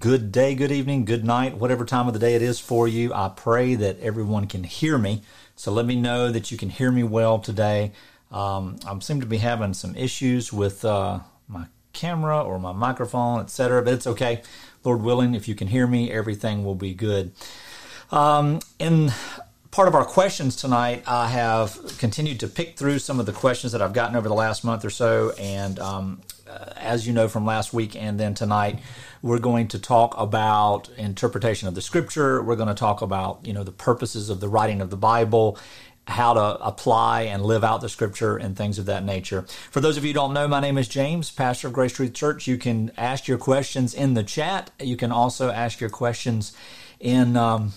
good day, good evening, good night, whatever time of the day it is for you. I pray that everyone can hear me. So let me know that you can hear me well today. Um, I seem to be having some issues with uh, my camera or my microphone, etc., but it's okay. Lord willing, if you can hear me, everything will be good. Um, in part of our questions tonight, I have continued to pick through some of the questions that I've gotten over the last month or so. And um, as you know from last week and then tonight, we're going to talk about interpretation of the scripture. We're going to talk about, you know, the purposes of the writing of the Bible how to apply and live out the scripture and things of that nature. For those of you who don't know, my name is James, pastor of Grace Truth Church. You can ask your questions in the chat. You can also ask your questions in um,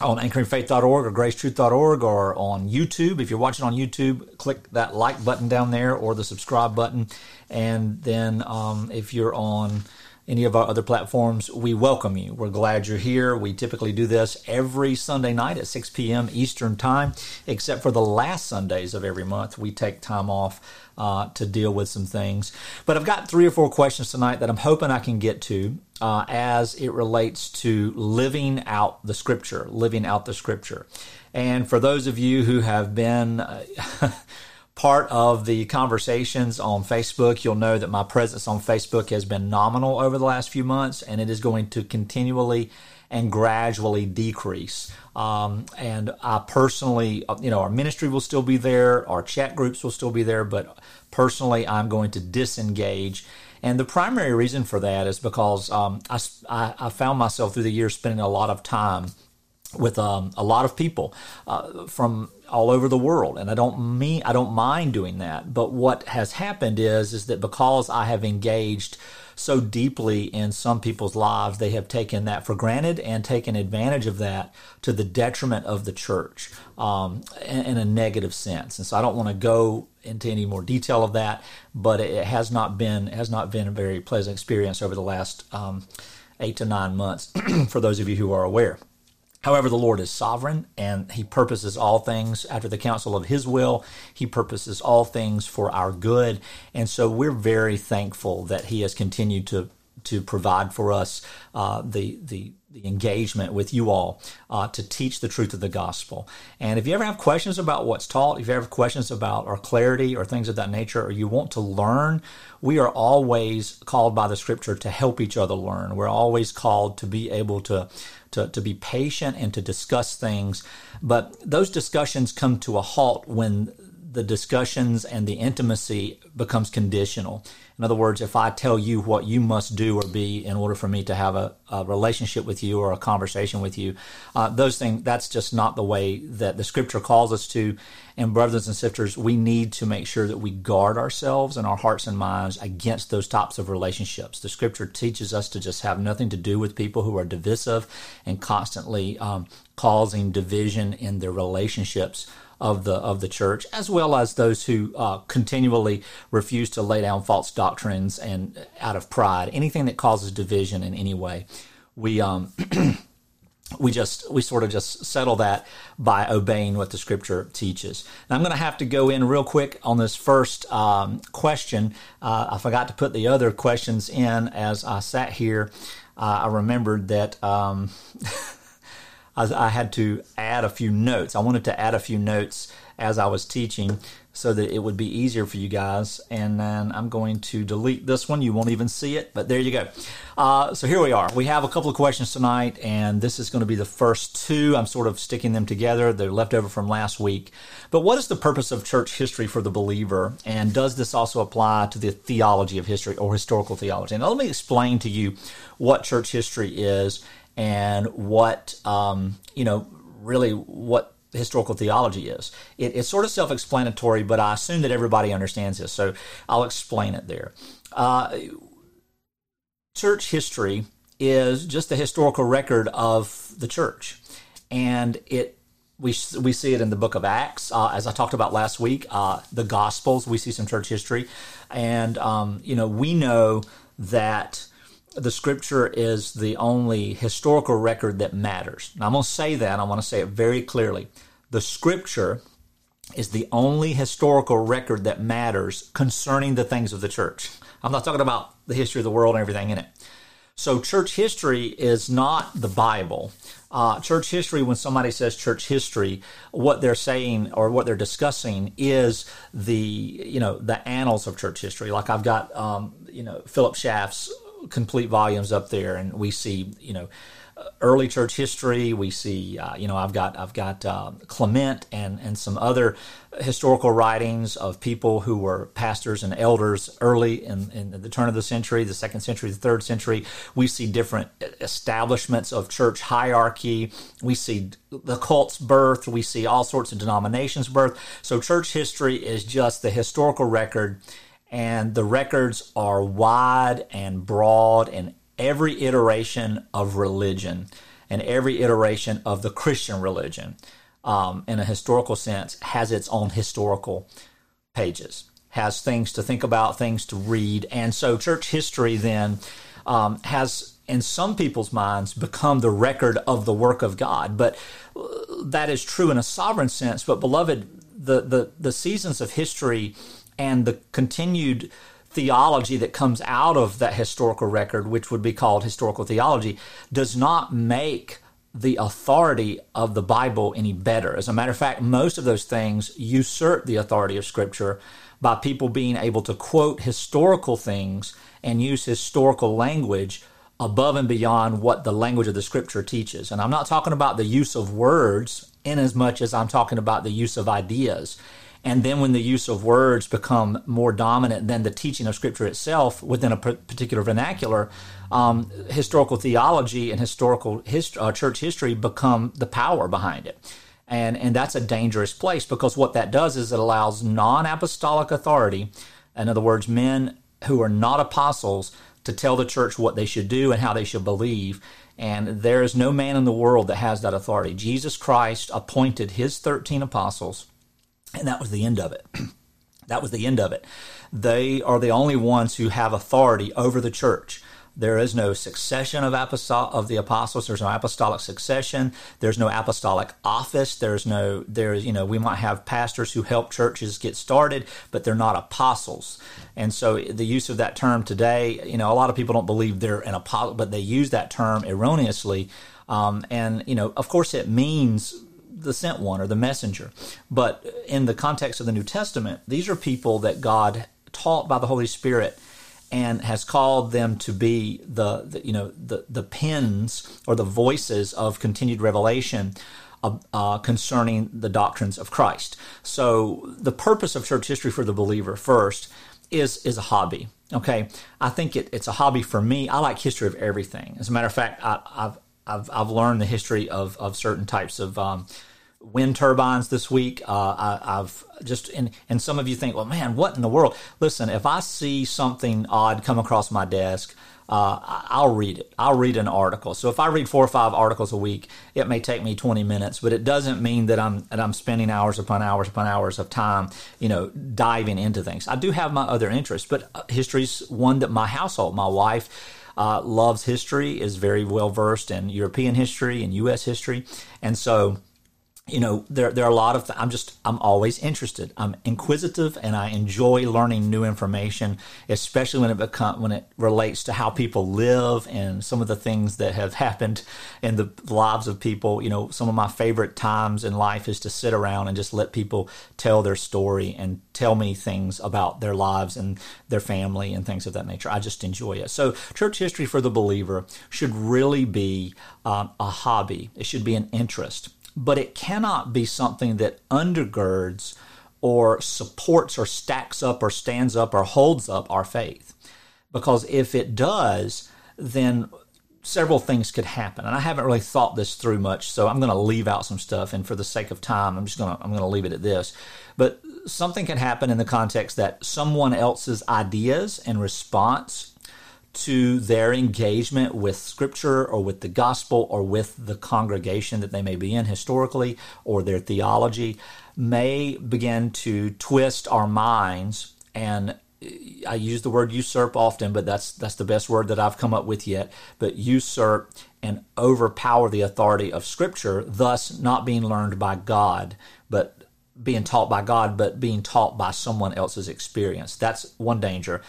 on anchoringfaith.org or gracetruth.org or on YouTube. If you're watching on YouTube, click that like button down there or the subscribe button. And then um, if you're on any of our other platforms, we welcome you. We're glad you're here. We typically do this every Sunday night at 6 p.m. Eastern Time, except for the last Sundays of every month. We take time off uh, to deal with some things. But I've got three or four questions tonight that I'm hoping I can get to uh, as it relates to living out the scripture, living out the scripture. And for those of you who have been uh, part of the conversations on Facebook, you'll know that my presence on Facebook has been nominal over the last few months, and it is going to continually and gradually decrease. Um, and I personally, you know, our ministry will still be there, our chat groups will still be there, but personally, I'm going to disengage and the primary reason for that is because um, I, I, found myself through the years spending a lot of time with um, a lot of people uh, from all over the world and i don't mean i don't mind doing that but what has happened is is that because i have engaged so deeply in some people's lives, they have taken that for granted and taken advantage of that to the detriment of the church um, in, a negative sense. And so I don't want to go into any more detail of that, but it has not been has not been a very pleasant experience over the last um, eight to nine months. for those of you who are aware. However, the Lord is sovereign and He purposes all things after the counsel of His will. He purposes all things for our good. And so we're very thankful that He has continued to, to provide for us uh, the, the, the engagement with you all uh, to teach the truth of the gospel. And if you ever have questions about what's taught, if you ever have questions about or clarity or things of that nature, or you want to learn, we are always called by the scripture to help each other learn. We're always called to be able to to, to be patient and to discuss things. But those discussions come to a halt when the discussions and the intimacy becomes conditional. In other words, if I tell you what you must do or be in order for me to have a, a relationship with you or a conversation with you, uh, those things, that's just not the way that the scripture calls us to. And brothers and sisters, we need to make sure that we guard ourselves and our hearts and minds against those types of relationships. The scripture teaches us to just have nothing to do with people who are divisive and constantly um, causing division in their relationships of the of the church, as well as those who uh, continually refuse to lay down false doctrines and out of pride, anything that causes division in any way. We um, we just we sort of just settle that by obeying what the scripture teaches. Now I'm going to have to go in real quick on this first um, question. Uh, I forgot to put the other questions in as I sat here. Uh, I remembered that. Um, I, I had to add a few notes. I wanted to add a few notes as I was teaching so that it would be easier for you guys. And then I'm going to delete this one. You won't even see it, but there you go. Uh, so here we are. We have a couple of questions tonight, and this is going to be the first two. I'm sort of sticking them together. They're left over from last week. But what is the purpose of church history for the believer? And does this also apply to the theology of history or historical theology? And let me explain to you what church history is and what um, you know really what historical theology is. It, it's sort of self-explanatory, but I assume that everybody understands this, so I'll explain it there. Uh, church history is just the historical record of the church, and it we we see it in the book of Acts, uh, as I talked about last week. Uh, the Gospels, we see some church history, and um, you know we know that the scripture is the only historical record that matters. Now, I'm going to say that, I want to say it very clearly. The scripture is the only historical record that matters concerning the things of the church. I'm not talking about the history of the world and everything in it. So, church history is not the Bible. Uh, church history, when somebody says church history, what they're saying or what they're discussing is the you know the annals of church history. Like I've got um, you know Philip Schaff's complete volumes up there, and we see you know early church history. We see, uh, you know, I've got I've got uh, Clement and and some other historical writings of people who were pastors and elders early in, in the turn of the century, the second century, the third century. We see different establishments of church hierarchy. We see the cult's birth. We see all sorts of denominations' birth. So church history is just the historical record and the records are wide and broad and every iteration of religion and every iteration of the Christian religion, um, in a historical sense, has its own historical pages, has things to think about, things to read. And so church history then um, has, in some people's minds, become the record of the work of God. But uh, that is true in a sovereign sense. But, beloved, the, the, the seasons of history and the continued theology that comes out of that historical record, which would be called historical theology, does not make the authority of the Bible any better. As a matter of fact, most of those things usurp the authority of Scripture by people being able to quote historical things and use historical language above and beyond what the language of the Scripture teaches. And I'm not talking about the use of words in as much as I'm talking about the use of ideas. And then when the use of words become more dominant than the teaching of Scripture itself within a particular vernacular, um, historical theology and historical hist- uh, church history become the power behind it. And, and that's a dangerous place because what that does is it allows non apostolic authority, in other words, men who are not apostles, to tell the church what they should do and how they should believe. And there is no man in the world that has that authority. Jesus Christ appointed his 13 apostles and that was the end of it. that was the end of it. They are the only ones who have authority over the church. There is no succession of apostol- of the apostles. There's no apostolic succession. There's no apostolic office. There's no there's you know we might have pastors who help churches get started, but they're not apostles. And so the use of that term today, you know, a lot of people don't believe they're an apostle, but they use that term erroneously. Um, and you know, of course, it means the sent one or the messenger. But in the context of the New Testament, these are people that God taught by the Holy Spirit and has called them to be the, the you know the the pens or the voices of continued revelation uh, uh, concerning the doctrines of Christ. So the purpose of church history for the believer first is is a hobby. Okay, I think it, it's a hobby for me. I like history of everything. As a matter of fact, I, have I've I've learned the history of of certain types of um, wind turbines this week. Uh, I, have just and and some of you think, well, man, what in the world? Listen, if I see something odd come across my desk. Uh, I'll read it. I'll read an article. So if I read four or five articles a week, it may take me 20 minutes, but it doesn't mean that I'm that I'm spending hours upon hours upon hours of time, you know, diving into things. I do have my other interests, but uh, history's one that my household, my wife, uh, loves history, is very well versed in European history and U.S. history, and so you know there there are a lot of th- I'm just I'm always interested. I'm inquisitive and I enjoy learning new information, especially when it become when it relates to how people live and some of the things that have happened in the lives of people. You know, some of my favorite times in life is to sit around and just let people tell their story and tell me things about their lives and their family and things of that nature. I just enjoy it. So, church history for the believer should really be um, a hobby. It should be an interest but it cannot be something that undergirds or supports or stacks up or stands up or holds up our faith. Because if it does, then several things could happen. And I haven't really thought this through much, so I'm going to leave out some stuff. And for the sake of time, I'm just going to I'm going to leave it at this. But something can happen in the context that someone else's ideas and response to their engagement with scripture or with the gospel or with the congregation that they may be in historically or their theology may begin to twist our minds and I use the word usurp often, but that's that's the best word that I've come up with yet. But usurp and overpower the authority of Scripture, thus not being learned by God, but being taught by God, but being taught by someone else's experience. That's one danger.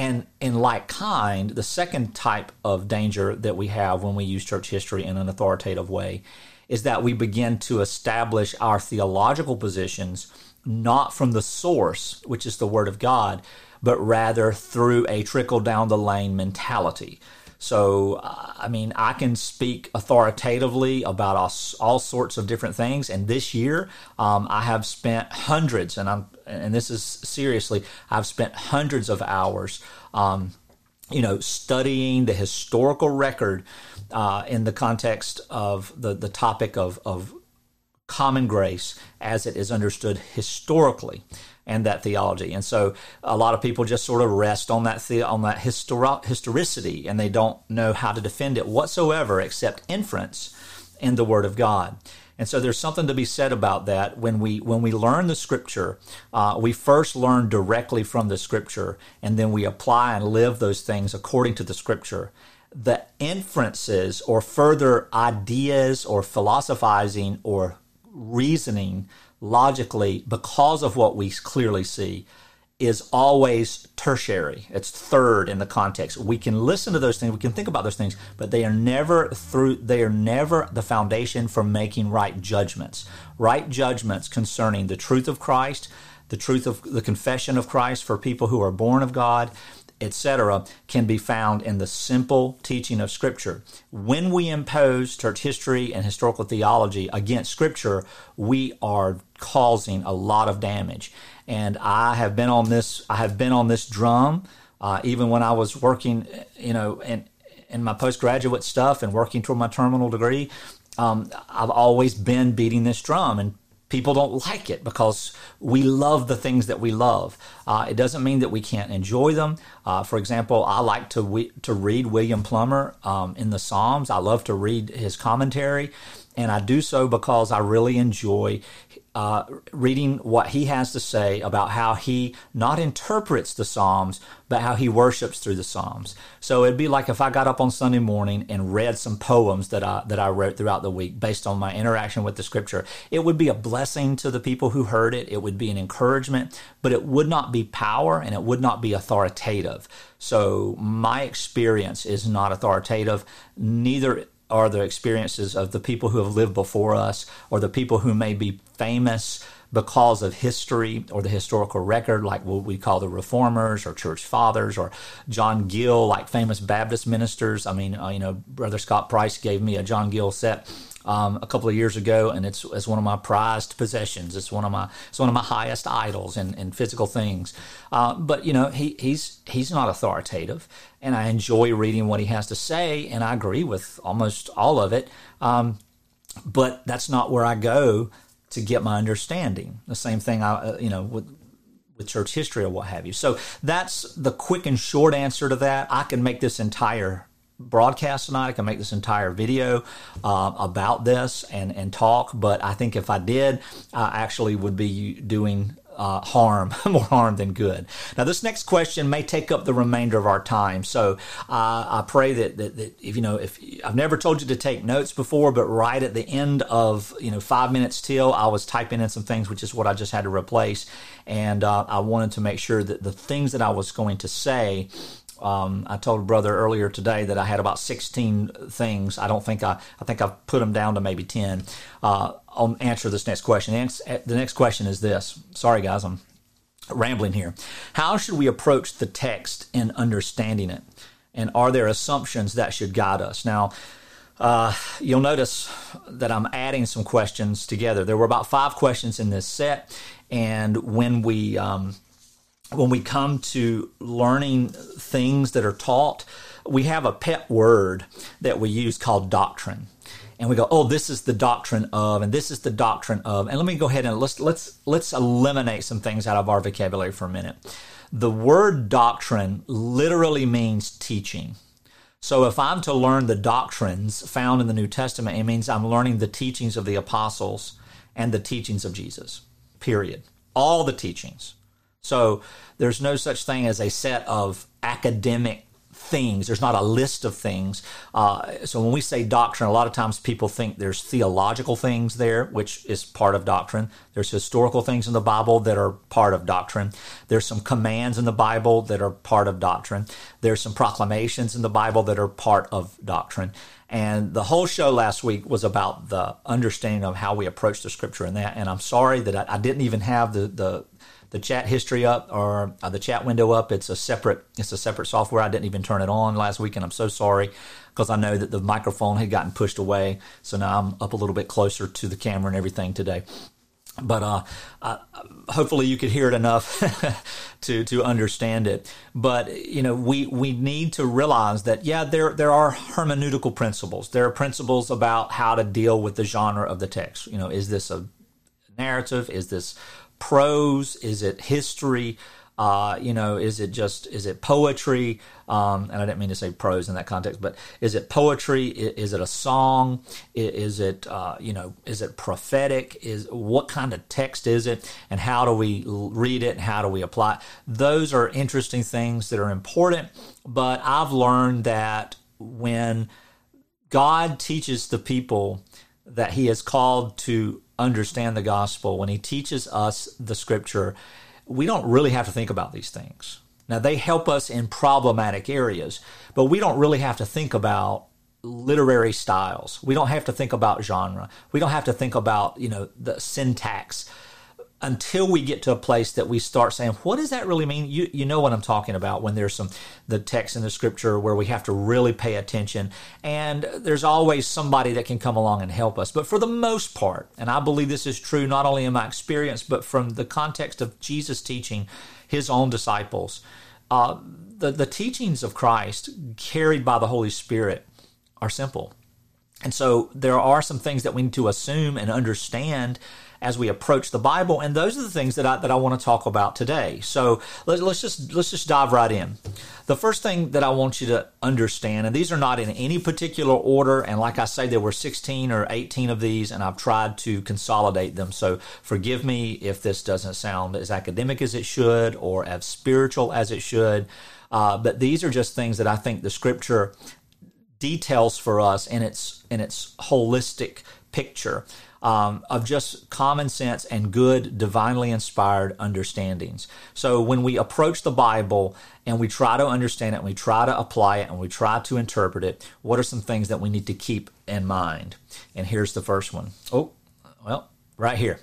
And in like kind, the second type of danger that we have when we use church history in an authoritative way is that we begin to establish our theological positions not from the source, which is the Word of God, but rather through a trickle down the lane mentality. So, I mean, I can speak authoritatively about all, all sorts of different things. And this year, um, I have spent hundreds, and I'm, and this is seriously, I've spent hundreds of hours, um, you know, studying the historical record uh, in the context of the the topic of of common grace as it is understood historically and that theology. And so a lot of people just sort of rest on that the, on that histori- historicity and they don't know how to defend it whatsoever except inference in the Word of God. And so there's something to be said about that. When we when we learn the Scripture, uh, we first learn directly from the Scripture, and then we apply and live those things according to the Scripture. The inferences or further ideas or philosophizing or reasoning logically because of what we clearly see is always tertiary. It's third in the context. We can listen to those things, we can think about those things, but they are never through they are never the foundation for making right judgments. Right judgments concerning the truth of Christ, the truth of the confession of Christ for people who are born of God, etc., can be found in the simple teaching of Scripture. When we impose church history and historical theology against Scripture, we are causing a lot of damage. And I have been on this. I have been on this drum, uh, even when I was working, you know, in in my postgraduate stuff and working toward my terminal degree. Um, I've always been beating this drum and people don't like it because we love the things that we love. Uh, it doesn't mean that we can't enjoy them. Uh, for example, I like to we, to read William Plumer um, in the Psalms. I love to read his commentary, and I do so because I really enjoy uh, reading what he has to say about how he not interprets the Psalms, but how he worships through the Psalms. So it'd be like if I got up on Sunday morning and read some poems that I that I wrote throughout the week based on my interaction with the Scripture. It would be a blessing to the people who heard it. It would be an encouragement, but it would not be power and it would not be authoritative. So my experience is not authoritative. Neither are the experiences of the people who have lived before us or the people who may be famous because of history or the historical record, like what we call the reformers or church fathers or John Gill, like famous Baptist ministers. I mean, uh, you know, Brother Scott Price gave me a John Gill set um, a couple of years ago, and it's, it's one of my prized possessions. It's one of my it's one of my highest idols in, in physical things. Uh, but you know, he he's he's not authoritative, and I enjoy reading what he has to say, and I agree with almost all of it. Um, but that's not where I go to get my understanding. The same thing, I uh, you know with with church history or what have you. So that's the quick and short answer to that. I can make this entire broadcast tonight. I can make this entire video uh, about this and, and talk, but I think if I did, I actually would be doing uh, harm, more harm than good. Now, this next question may take up the remainder of our time, so uh, I pray that, that, that, if you know, if I've never told you to take notes before, but right at the end of you know five minutes till, I was typing in some things, which is what I just had to replace, and uh, I wanted to make sure that the things that I was going to say um, I told a brother earlier today that I had about 16 things. I don't think I, I think I've put them down to maybe 10. Uh, I'll answer this next question. The next question is this. Sorry, guys, I'm rambling here. How should we approach the text in understanding it? And are there assumptions that should guide us? Now, uh, you'll notice that I'm adding some questions together. There were about five questions in this set, and when we um, when we come to learning things that are taught, we have a pet word that we use called doctrine. And we go, oh, this is the doctrine of, and this is the doctrine of. And let me go ahead and let's let's let's eliminate some things out of our vocabulary for a minute. The word doctrine literally means teaching. So if I'm to learn the doctrines found in the New Testament, it means I'm learning the teachings of the apostles and the teachings of Jesus. Period. All the teachings. So there's no such thing as a set of academic things. There's not a list of things. Uh, so when we say doctrine, a lot of times people think there's theological things there, which is part of doctrine. There's historical things in the Bible that are part of doctrine. There's some commands in the Bible that are part of doctrine. There's some proclamations in the Bible that are part of doctrine. And the whole show last week was about the understanding of how we approach the scripture and that. And I'm sorry that I, I didn't even have the, the the chat history up or uh, the chat window up. It's a separate it's a separate software. I didn't even turn it on last week, and I'm so sorry because I know that the microphone had gotten pushed away. So now I'm up a little bit closer to the camera and everything today. But uh, uh, hopefully you could hear it enough to to understand it. But you know, we we need to realize that yeah, there there are hermeneutical principles. There are principles about how to deal with the genre of the text. You know, is this a narrative? Is this prose? Is it history? Uh, you know, is it just is it poetry? Um, and I didn't mean to say prose in that context, but is it poetry? Is it a song? Is it uh, you know is it prophetic? Is what kind of text is it? And how do we read it? And how do we apply? It? Those are interesting things that are important. But I've learned that when God teaches the people that He has called to understand the gospel, when He teaches us the scripture, we don't really have to think about these things. Now, they help us in problematic areas, but we don't really have to think about literary styles. We don't have to think about genre. We don't have to think about, you know, the syntax until we get to a place that we start saying, what does that really mean? You, you know what I'm talking about when there's some, the text in the scripture where we have to really pay attention. And there's always somebody that can come along and help us. But for the most part, and I believe this is true not only in my experience, but from the context of Jesus teaching his own disciples, uh, the, the teachings of Christ carried by the Holy Spirit are simple. And so there are some things that we need to assume and understand as we approach the Bible. And those are the things that I, that I want to talk about today. So let, us just let's just dive right in. The first thing that I want you to understand, and these are not in any particular order, and like I say, there were 16 or 18 of these, and I've tried to consolidate them. So forgive me if this doesn't sound as academic as it should or as spiritual as it should. Uh, but these are just things that I think the Scripture details for us in its in its holistic picture um, of just common sense and good, divinely inspired understandings. So when we approach the Bible and we try to understand it, and we try to apply it, and we try to interpret it, what are some things that we need to keep in mind? And here's the first one. Oh, well, right here.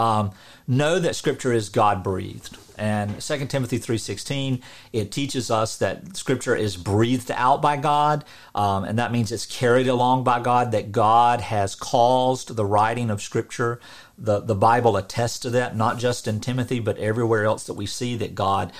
Um, know that Scripture is God breathed. And 2 Timothy 3.16, it teaches us that Scripture is breathed out by God, um, and that means it's carried along by God, that God has caused the writing of Scripture. The, the Bible attests to that, not just in Timothy, but everywhere else that we see that God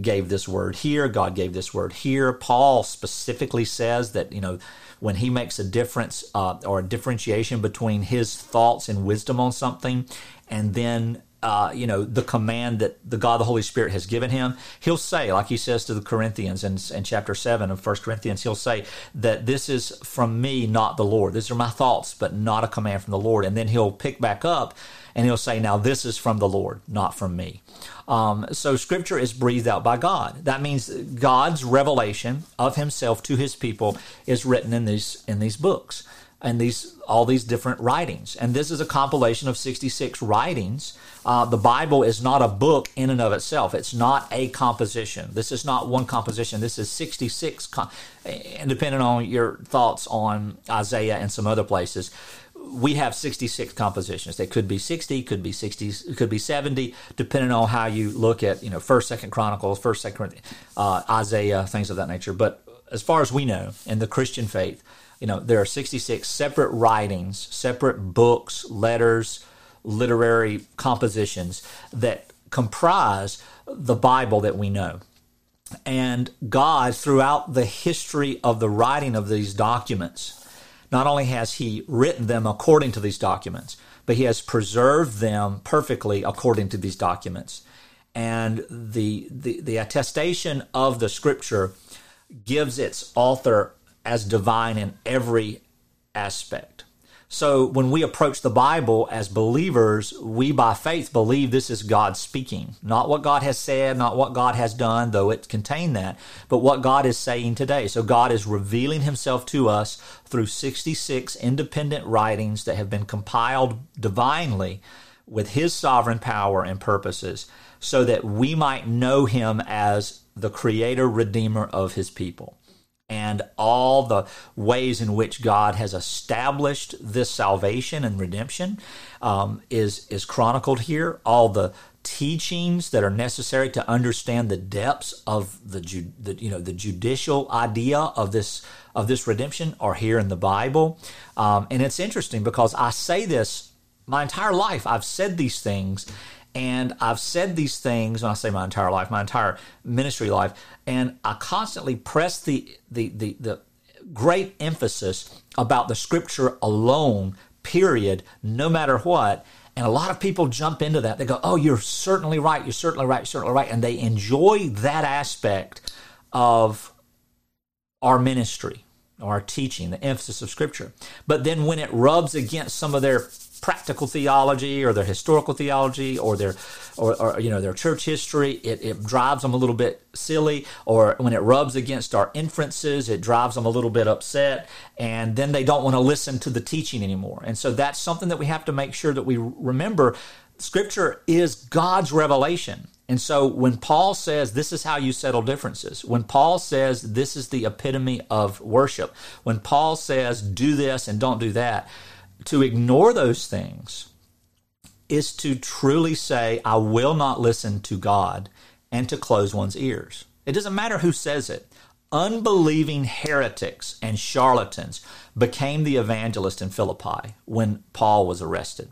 gave this word here, God gave this word here. Paul specifically says that, you know, when he makes a difference uh, or a differentiation between his thoughts and wisdom on something and then uh, you know, the command that the God, the Holy Spirit has given him, he'll say, like he says to the Corinthians in, in chapter 7 of First Corinthians, he'll say that this is from me, not the Lord. These are my thoughts, but not a command from the Lord. And then he'll pick back up and he'll say, now this is from the Lord, not from me. Um, so scripture is breathed out by God. That means God's revelation of himself to his people is written in these, in these books and these all these different writings. And this is a compilation of 66 writings. Uh, the Bible is not a book in and of itself. It's not a composition. This is not one composition. This is 66, com- and depending on your thoughts on Isaiah and some other places, we have 66 compositions. They could be 60, could be 60, could be 70, depending on how you look at, you know, First, Second Chronicles, First, Second, uh, Isaiah, things of that nature. But as far as we know in the Christian faith, you know, there are 66 separate writings, separate books, letters, literary compositions that comprise the Bible that we know. And God, throughout the history of the writing of these documents, not only has He written them according to these documents, but He has preserved them perfectly according to these documents. And the, the, the attestation of the Scripture gives its author as divine in every aspect. So when we approach the Bible as believers, we by faith believe this is God speaking. Not what God has said, not what God has done, though it contained that, but what God is saying today. So God is revealing himself to us through 66 independent writings that have been compiled divinely with his sovereign power and purposes so that we might know him as the creator redeemer of his people and all the ways in which God has established this salvation and redemption um, is is chronicled here. All the teachings that are necessary to understand the depths of the, the you know the judicial idea of this of this redemption are here in the Bible, um, and it's interesting because I say this my entire life. I've said these things, and I've said these things when I say my entire life, my entire ministry life, and I constantly press the the the, the great emphasis about the scripture alone, period, no matter what. And a lot of people jump into that. They go, Oh, you're certainly right, you're certainly right, you're certainly right. And they enjoy that aspect of our ministry, our teaching, the emphasis of scripture. But then when it rubs against some of their practical theology or their historical theology or their or, or, you know their church history. It, it drives them a little bit silly or when it rubs against our inferences it drives them a little bit upset and then they don't want to listen to the teaching anymore. And so that's something that we have to make sure that we remember. Scripture is god's revelation. And so when Paul says this is how you settle differences, when Paul says this is the epitome of worship, when Paul says do this and don't do that, to ignore those things is to truly say, I will not listen to God and to close one's ears. It doesn't matter who says it. Unbelieving heretics and charlatans became the evangelist in Philippi when Paul was arrested.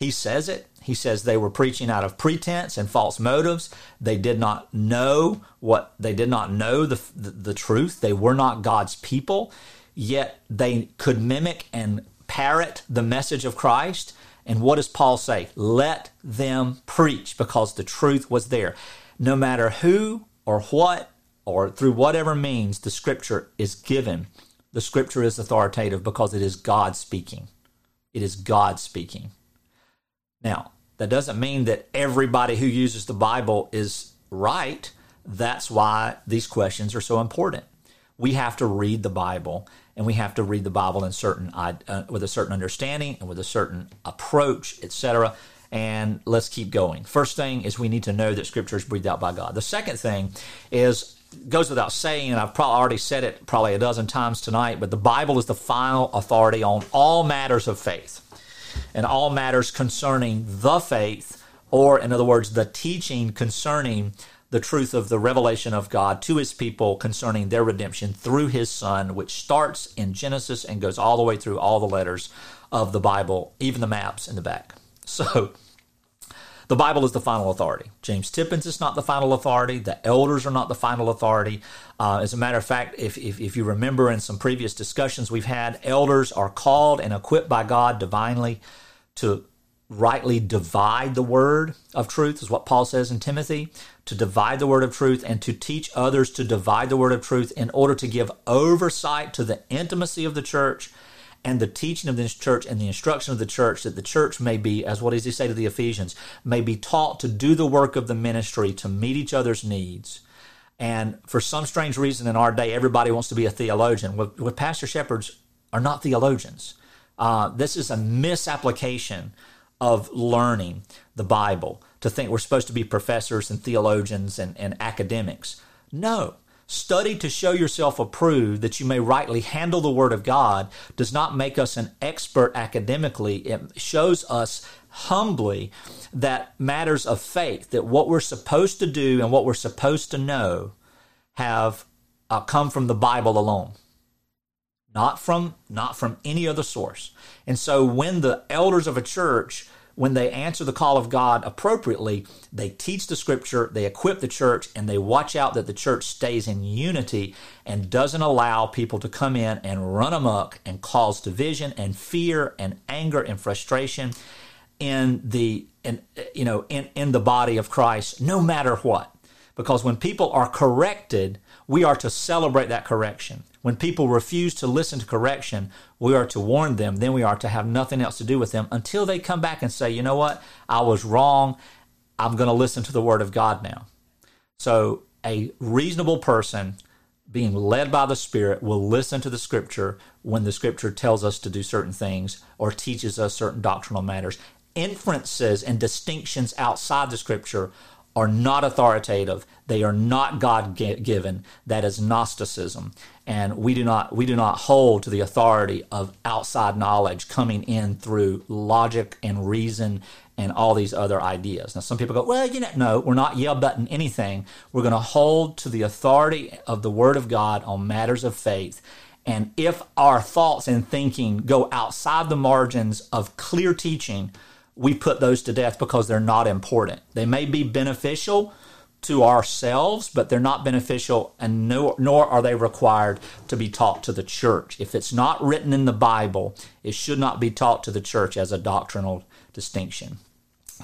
He says it. He says they were preaching out of pretense and false motives. They did not know what they did not know the, the, the truth. They were not God's people, yet they could mimic and parrot the message of Christ. And what does Paul say? Let them preach because the truth was there. No matter who or what or through whatever means the scripture is given, the scripture is authoritative because it is God speaking. It is God speaking. Now, that doesn't mean that everybody who uses the Bible is right. That's why these questions are so important. We have to read the Bible and we have to read the Bible in certain uh, with a certain understanding and with a certain approach, etc. And let's keep going. First thing is we need to know that Scripture is breathed out by God. The second thing is goes without saying, and I've probably already said it probably a dozen times tonight, but the Bible is the final authority on all matters of faith and all matters concerning the faith, or in other words, the teaching concerning the truth of the revelation of God to his people concerning their redemption through his son, which starts in Genesis and goes all the way through all the letters of the Bible, even the maps in the back. So, the Bible is the final authority. James Tippins is not the final authority. The elders are not the final authority. Uh, as a matter of fact, if, if, if, you remember in some previous discussions we've had, elders are called and equipped by God divinely to rightly divide the word of truth, is what Paul says in Timothy, to divide the word of truth and to teach others to divide the word of truth in order to give oversight to the intimacy of the church and the teaching of this church and the instruction of the church that the church may be, as what does he say to the Ephesians, may be taught to do the work of the ministry, to meet each other's needs. And for some strange reason in our day, everybody wants to be a theologian. With pastor shepherds are not theologians. Uh, this is a misapplication of learning the Bible to think we're supposed to be professors and theologians and, and academics. No. Study to show yourself approved that you may rightly handle the Word of God does not make us an expert academically. It shows us humbly that matters of faith, that what we're supposed to do and what we're supposed to know have uh, come from the Bible alone not from not from any other source. And so when the elders of a church when they answer the call of God appropriately, they teach the scripture, they equip the church, and they watch out that the church stays in unity and doesn't allow people to come in and run amok and cause division and fear and anger and frustration in the in, you know in, in the body of Christ, no matter what. Because when people are corrected, we are to celebrate that correction. When people refuse to listen to correction, we are to warn them, then we are to have nothing else to do with them until they come back and say, you know what, I was wrong. I'm going to listen to the Word of God now. So, a reasonable person being led by the Spirit will listen to the Scripture when the Scripture tells us to do certain things or teaches us certain doctrinal matters. Inferences and distinctions outside the Scripture are not authoritative. They are not God given. That is Gnosticism, and we do not we do not hold to the authority of outside knowledge coming in through logic and reason and all these other ideas. Now, some people go, well, you know, no, we're not yell button anything. We're going to hold to the authority of the Word of God on matters of faith. And if our thoughts and thinking go outside the margins of clear teaching, we put those to death because they're not important. They may be beneficial to ourselves, but they're not beneficial, and nor, are they required to be taught to the church. If it's not written in the Bible, it should not be taught to the church as a doctrinal distinction.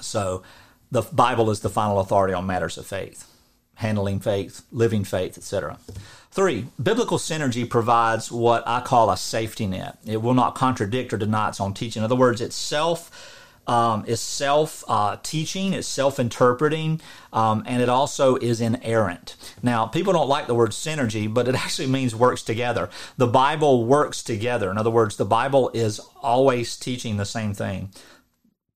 So the Bible is the final authority on matters of faith, handling faith, living faith, etc. Three, biblical synergy provides what I call a safety net. It will not contradict or deny its own teaching. In other words, it's self. Um, is self uh, teaching, it's self interpreting, um, and it also is inerrant. Now, people don't like the word synergy, but it actually means works together. The Bible works together. In other words, the Bible is always teaching the same thing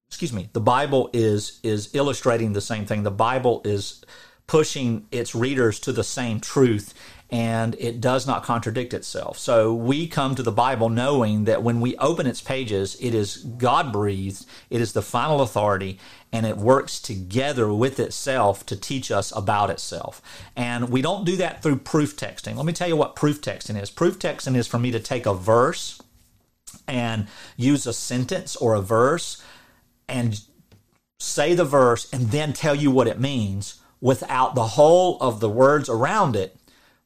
excuse me, the Bible is is illustrating the same thing. The Bible is pushing its readers to the same truth and it does not contradict itself. So we come to the Bible knowing that when we open its pages, it is God breathed, it is the final authority, and it works together with itself to teach us about itself. And we don't do that through proof texting. Let me tell you what proof texting is. Proof texting is for me to take a verse and use a sentence or a verse and say the verse and then tell you what it means without the whole of the words around it,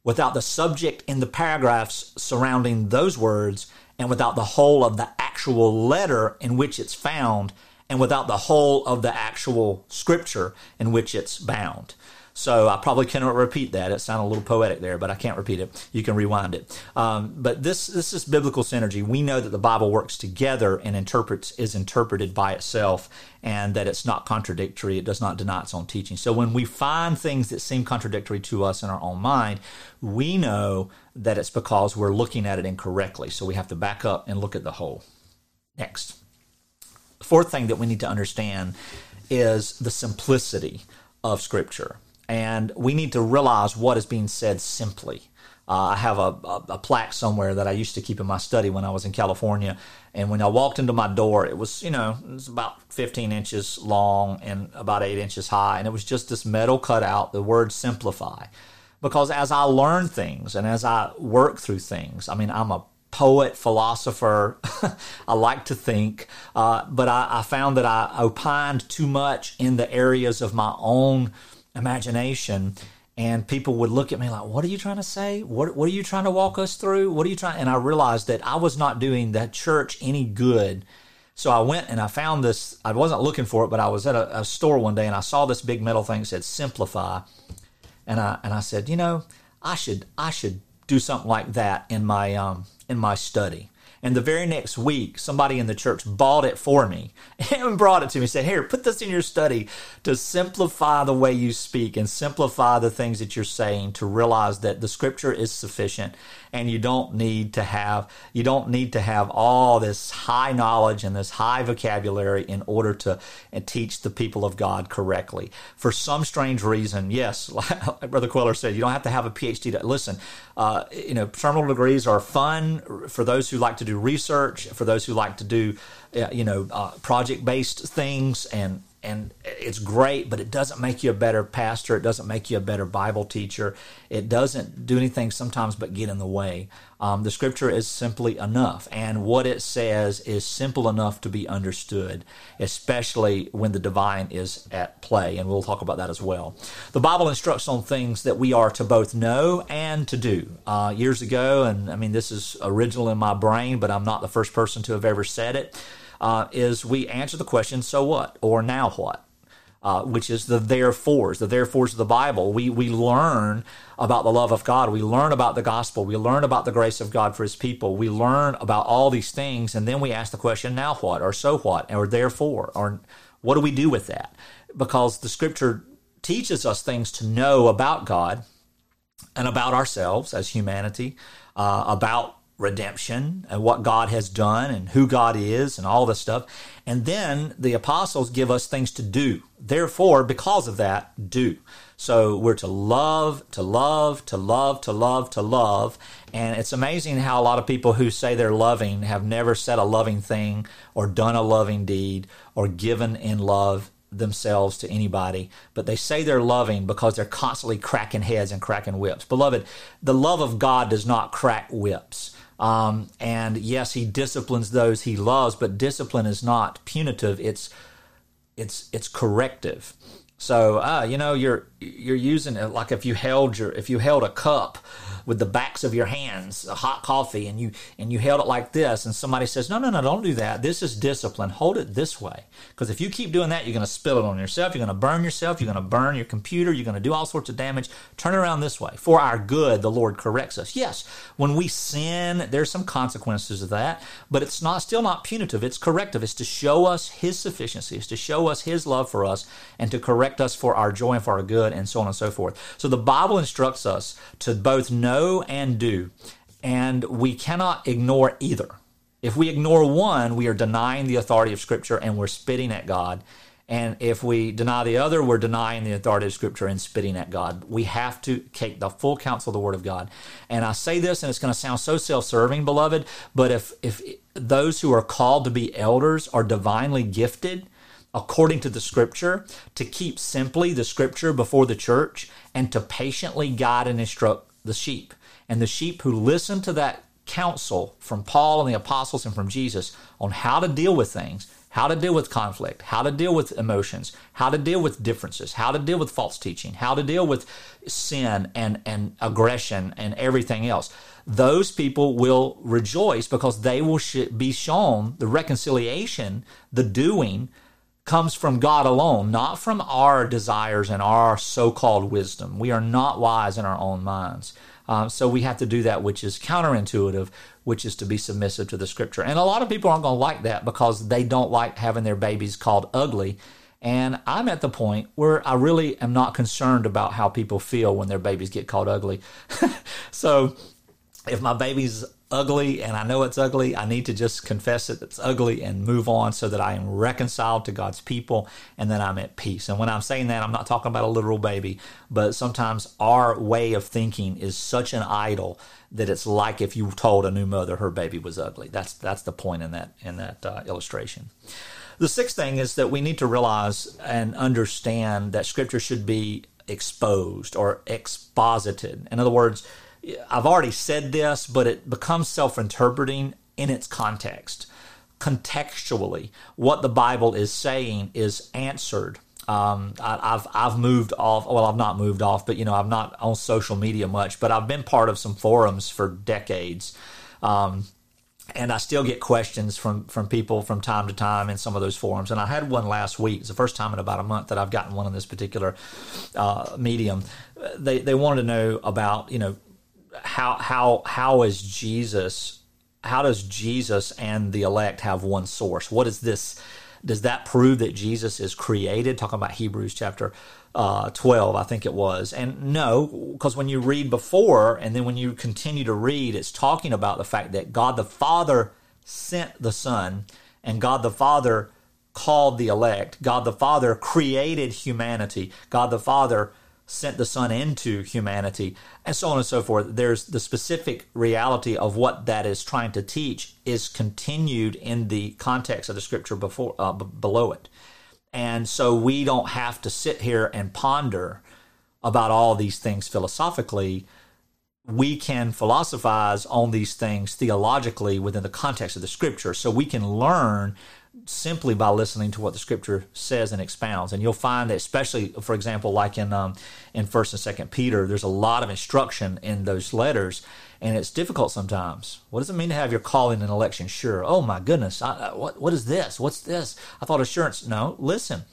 without the subject in the paragraphs surrounding those words, and without the whole of the actual letter in which it's found, and without the whole of the actual scripture in which it's bound. So I probably cannot repeat that. It sounded a little poetic there, but I can't repeat it. You can rewind it. Um, but this this is biblical synergy. We know that the Bible works together and interprets is interpreted by itself, and that it's not contradictory. It does not deny its own teaching. So when we find things that seem contradictory to us in our own mind, we know that it's because we're looking at it incorrectly. So we have to back up and look at the whole. Next. Fourth thing that we need to understand is the simplicity of Scripture and we need to realize what is being said simply. Uh, I have a, a, a, plaque somewhere that I used to keep in my study when I was in California. And when I walked into my door, it was, you know, it was about 15 inches long and about eight inches high. And it was just this metal cutout, the word simplify. Because as I learn things and as I work through things, I mean, I'm a poet, philosopher. I like to think, uh, but I, I found that I opined too much in the areas of my own imagination and people would look at me like what are you trying to say? What, what are you trying to walk us through? What are you trying and i realized that i was not doing the church any good. So i went and i found this i wasn't looking for it but i was at a, a store one day and i saw this big metal thing that said simplify. And i and i said you know i should i should do something like that in my um in my study and the very next week, somebody in the church bought it for me and brought it to me. Said, "Here, put this in your study to simplify the way you speak and simplify the things that you're saying. To realize that the Scripture is sufficient, and you don't need to have you don't need to have all this high knowledge and this high vocabulary in order to teach the people of God correctly. For some strange reason, yes, like Brother Queller said, you don't have to have a PhD to listen. Uh, you know, terminal degrees are fun for those who like to do research, for those who like to do, uh, you know, uh, project based things and and it's great, but it doesn't make you a better pastor. It doesn't make you a better Bible teacher. It doesn't do anything sometimes but get in the way. Um, the scripture is simply enough, and what it says is simple enough to be understood, especially when the divine is at play. And we'll talk about that as well. The Bible instructs on things that we are to both know and to do. Uh, years ago, and I mean, this is original in my brain, but I'm not the first person to have ever said it uh, is we answer the question, so what? Or now what? uh, which is the therefores, the therefores of the Bible. We, we learn about the love of God. We learn about the gospel. We learn about the grace of God for his people. We learn about all these things. And then we ask the question, now what? Or so what? Or therefore? Or what do we do with that? Because the scripture teaches us things to know about God and about ourselves as humanity, uh, about redemption and what God has done and who God is and all this stuff. And then the apostles give us things to do. Therefore, because of that, do. So we're to love, to love, to love, to love, to love. And it's amazing how a lot of people who say they're loving have never said a loving thing or done a loving deed or given in love themselves to anybody, but they say they're loving because they're constantly cracking heads and cracking whips. Beloved, the love of God does not crack whips. Um, and yes, he disciplines those he loves, but discipline is not punitive. It's it's it's corrective. So uh, you know you're you're using it like if you held your if you held a cup with the backs of your hands, a hot coffee, and you and you held it like this, and somebody says, "No, no, no, don't do that. This is discipline. Hold it this way." Because if you keep doing that, you're going to spill it on yourself. You're going to burn yourself. You're going to burn your computer. You're going to do all sorts of damage. Turn around this way. For our good, the Lord corrects us. Yes, when we sin, there's some consequences of that, but it's not still not punitive. It's corrective. It's to show us His sufficiency. It's to show us His love for us, and to correct us for our joy and for our good, and so on and so forth. So the Bible instructs us to both know and do. And we cannot ignore either. If we ignore one, we are denying the authority of Scripture and we're spitting at God. And if we deny the other, we're denying the authority of Scripture and spitting at God. We have to take the full counsel of the Word of God. And I say this, and it's going to sound so self-serving, beloved, but if if those who are called to be elders are divinely gifted, according to the Scripture, to keep simply the Scripture before the church, and to patiently guide and instruct the sheep. And the sheep who listen to that counsel from Paul and the apostles and from Jesus on how to deal with things, how to deal with conflict, how to deal with emotions, how to deal with differences, how to deal with false teaching, how to deal with sin and, and aggression and everything else. Those people will rejoice because they will be shown the reconciliation, the doing comes from God alone, not from our desires and our so called wisdom. We are not wise in our own minds. Um, so we have to do that which is counterintuitive, which is to be submissive to the scripture. And a lot of people aren't going to like that because they don't like having their babies called ugly. And I'm at the point where I really am not concerned about how people feel when their babies get called ugly. so if my baby's ugly and I know it's ugly, I need to just confess it, it's ugly and move on so that I am reconciled to God's people and that I'm at peace. And when I'm saying that, I'm not talking about a literal baby, but sometimes our way of thinking is such an idol that it's like if you told a new mother her baby was ugly. That's that's the point in that in that uh, illustration. The sixth thing is that we need to realize and understand that scripture should be exposed or exposited. In other words, I've already said this, but it becomes self interpreting in its context. Contextually, what the Bible is saying is answered. Um, I, have I've moved off. Well, I've not moved off, but you know, I'm not on social media much. But I've been part of some forums for decades, um, and I still get questions from from people from time to time in some of those forums. And I had one last week. It's the first time in about a month that I've gotten one in this particular uh, medium. They they wanted to know about you know how how how is Jesus how does Jesus and the elect have one source? What is this? Does that prove that Jesus is created? Talking about Hebrews chapter uh, 12, I think it was. And no, because when you read before and then when you continue to read, it's talking about the fact that God the Father sent the Son and God the Father called the elect. God the Father created humanity. God the Father sent the Son into humanity, and so on and so forth. There's the specific reality of what that is trying to teach is continued in the context of the Scripture before uh, b- below it, and so we don't have to sit here and ponder about all these things philosophically. We can philosophize on these things theologically within the context of the Scripture, so we can learn simply by listening to what the scripture says and expounds. And you'll find that especially for example like in um, in first and second peter there's a lot of instruction in those letters and it's difficult sometimes. What does it mean to have your calling and election sure? Oh my goodness I, I, what, what is this? What's this? I thought assurance. No listen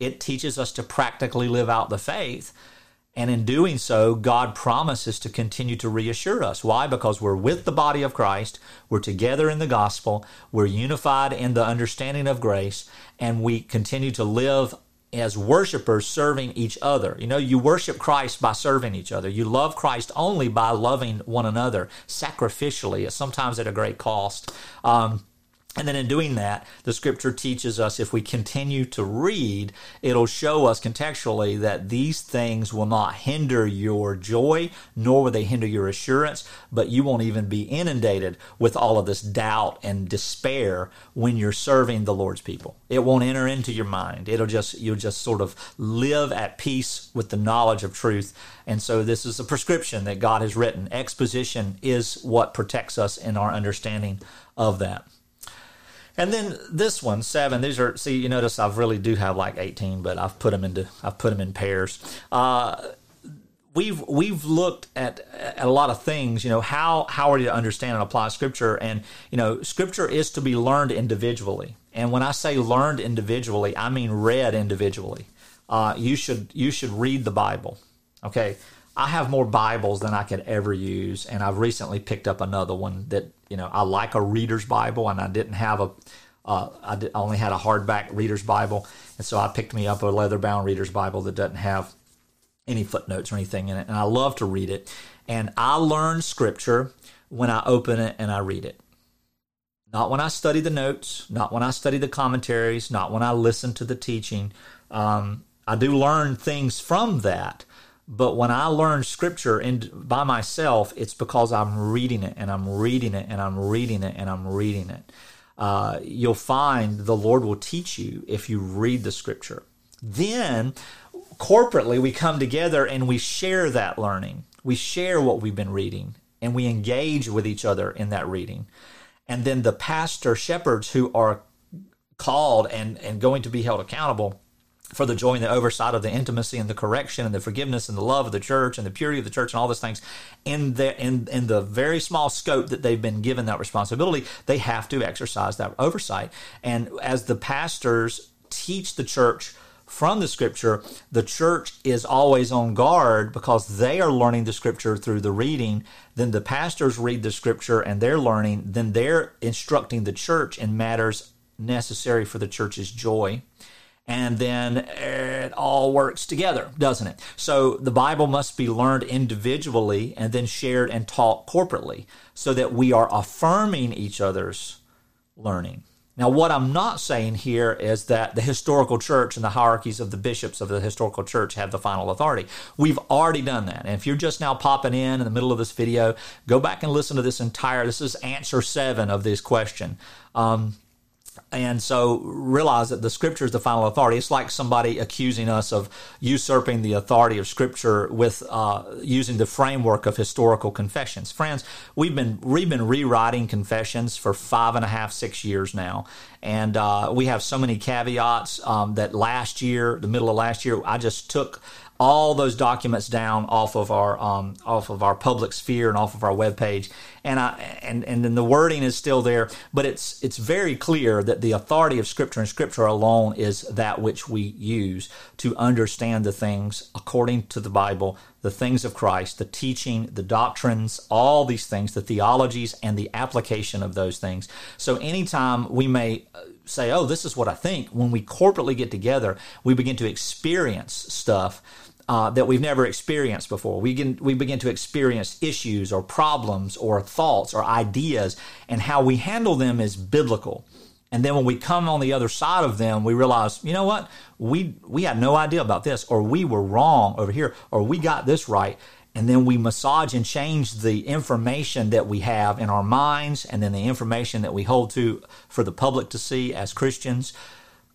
it teaches us to practically live out the faith. And in doing so, God promises to continue to reassure us. Why? Because we're with the body of Christ, we're together in the gospel, we're unified in the understanding of grace, and we continue to live as worshipers serving each other. You know, you worship Christ by serving each other. You love Christ only by loving one another sacrificially, sometimes at a great cost. Um, and then in doing that, the scripture teaches us if we continue to read, it'll show us contextually that these things will not hinder your joy, nor will they hinder your assurance, but you won't even be inundated with all of this doubt and despair when you're serving the Lord's people. It won't enter into your mind. It'll just, you'll just sort of live at peace with the knowledge of truth. And so this is a prescription that God has written. Exposition is what protects us in our understanding of that. And then this one, seven. These are see. You notice I've really do have like eighteen, but I've put them into I've put them in pairs. Uh, we've we've looked at, at a lot of things. You know how how are you to understand and apply Scripture? And you know Scripture is to be learned individually. And when I say learned individually, I mean read individually. Uh, you should you should read the Bible. Okay, I have more Bibles than I could ever use, and I've recently picked up another one that you know I like a reader's Bible, and I didn't have a uh, I, did, I only had a hardback reader's Bible, and so I picked me up a leather bound reader's Bible that doesn't have any footnotes or anything in it, and I love to read it. And I learn Scripture when I open it and I read it. Not when I study the notes, not when I study the commentaries, not when I listen to the teaching. Um, I do learn things from that, but when I learn scripture in, by myself, it's because I'm reading it and I'm reading it and I'm reading it and I'm reading it. Uh, you'll find the Lord will teach you if you read the scripture. Then, corporately, we come together and we share that learning. We share what we've been reading and we engage with each other in that reading. And then the pastor shepherds who are called and, and going to be held accountable for the joy and the oversight of the intimacy and the correction and the forgiveness and the love of the church and the purity of the church and all those things. In the in, in the very small scope that they've been given that responsibility they have to exercise that oversight. And as the pastors teach the church from the scripture the church is always on guard because they are learning the scripture through the reading. Then the pastors read the scripture and they're learning. Then they're instructing the church in matters necessary for the church's joy and then it all works together, doesn't it? So the Bible must be learned individually and then shared and taught corporately so that we are affirming each other's learning. Now, what I'm not saying here is that the historical church and the hierarchies of the bishops of the historical church have the final authority. We've already done that. And if you're just now popping in in the middle of this video, go back and listen to this entire, this is answer seven of this question. Um, and so realize that the scripture is the final authority. It's like somebody accusing us of usurping the authority of scripture with uh, using the framework of historical confessions. Friends, we've been we've been rewriting confessions for five and a half, six years now, and uh, we have so many caveats um, that last year, the middle of last year, I just took all those documents down off of our um, off of our public sphere and off of our webpage. and I and and then the wording is still there, but it's it's very clear that the authority of Scripture and Scripture alone is that which we use to understand the things according to the Bible, the things of Christ, the teaching, the doctrines, all these things, the theologies, and the application of those things. So anytime we may uh, say, "Oh, this is what I think," when we corporately get together, we begin to experience stuff uh, that we've never experienced before. We, we begin to experience issues or problems or thoughts or ideas, and how we handle them is biblical. And then when we come on the other side of them, we realize, you know what? We we had no idea about this, or we were wrong over here, or we got this right. And then we massage and change the information that we have in our minds, and then the information that we hold to for the public to see as Christians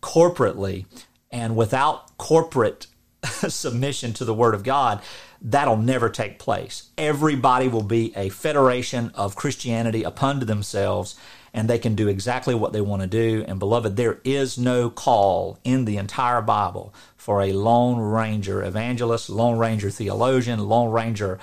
corporately. And without corporate submission to the Word of God, that'll never take place. Everybody will be a federation of Christianity upon to themselves, and they can do exactly what they want to do. And, beloved, there is no call in the entire Bible for a Lone Ranger evangelist, Lone Ranger theologian, Lone Ranger.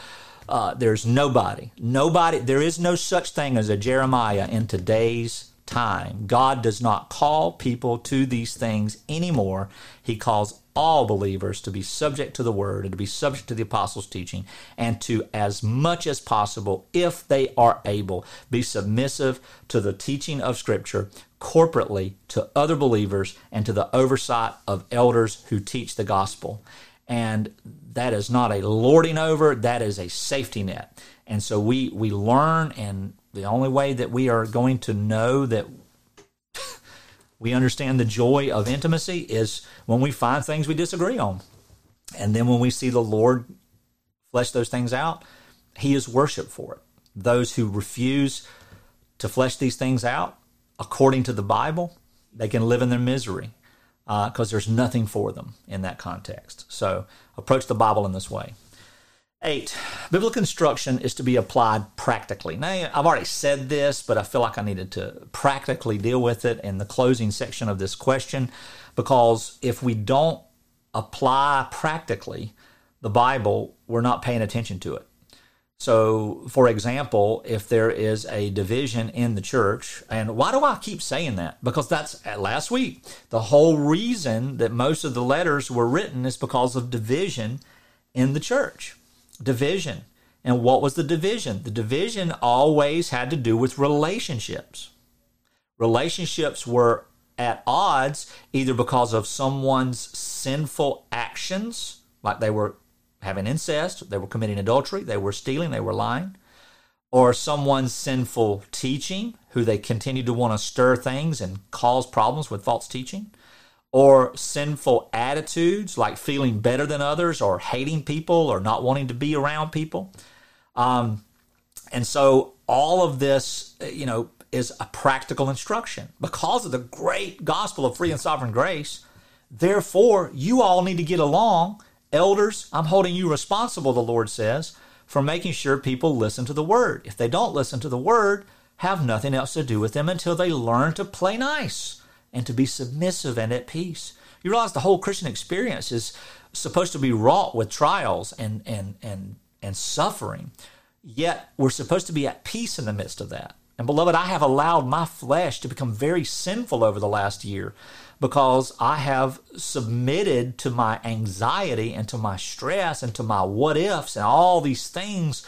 Uh, there's nobody, nobody, there is no such thing as a Jeremiah in today's time. God does not call people to these things anymore. He calls all believers to be subject to the word and to be subject to the apostles' teaching and to, as much as possible, if they are able, be submissive to the teaching of Scripture corporately to other believers and to the oversight of elders who teach the gospel. And that is not a lording over, that is a safety net. And so we, we learn, and the only way that we are going to know that we understand the joy of intimacy is when we find things we disagree on. And then when we see the Lord flesh those things out, He is worshiped for it. Those who refuse to flesh these things out according to the Bible, they can live in their misery because uh, there's nothing for them in that context. So approach the Bible in this way. Eight, biblical instruction is to be applied practically. Now, I've already said this, but I feel like I needed to practically deal with it in the closing section of this question because if we don't apply practically the Bible, we're not paying attention to it. So, for example, if there is a division in the church, and why do I keep saying that? Because that's uh, last week. The whole reason that most of the letters were written is because of division in the church. Division. And what was the division? The division always had to do with relationships. Relationships were at odds either because of someone's sinful actions, like they were having incest, they were committing adultery, they were stealing, they were lying, or someone's sinful teaching, who they continue to want to stir things and cause problems with false teaching, or sinful attitudes like feeling better than others, or hating people, or not wanting to be around people. Um, and so all of this, you know, is a practical instruction because of the great gospel of free and sovereign grace. Therefore, you all need to get along Elders, I'm holding you responsible, the Lord says, for making sure people listen to the word. If they don't listen to the word, have nothing else to do with them until they learn to play nice and to be submissive and at peace. You realize the whole Christian experience is supposed to be wrought with trials and and and and suffering. Yet we're supposed to be at peace in the midst of that. And beloved, I have allowed my flesh to become very sinful over the last year because I have submitted to my anxiety and to my stress and to my what ifs and all these things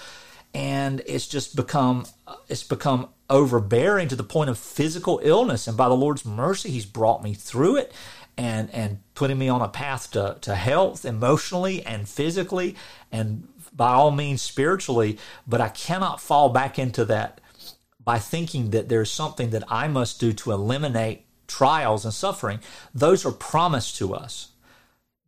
and it's just become uh, it's become overbearing to the point of physical illness. And by the Lord's mercy he's brought me through it and and putting me on a path to, to health emotionally and physically and by all means spiritually. But I cannot fall back into that by thinking that there's something that I must do to eliminate trials and suffering, those are promised to us.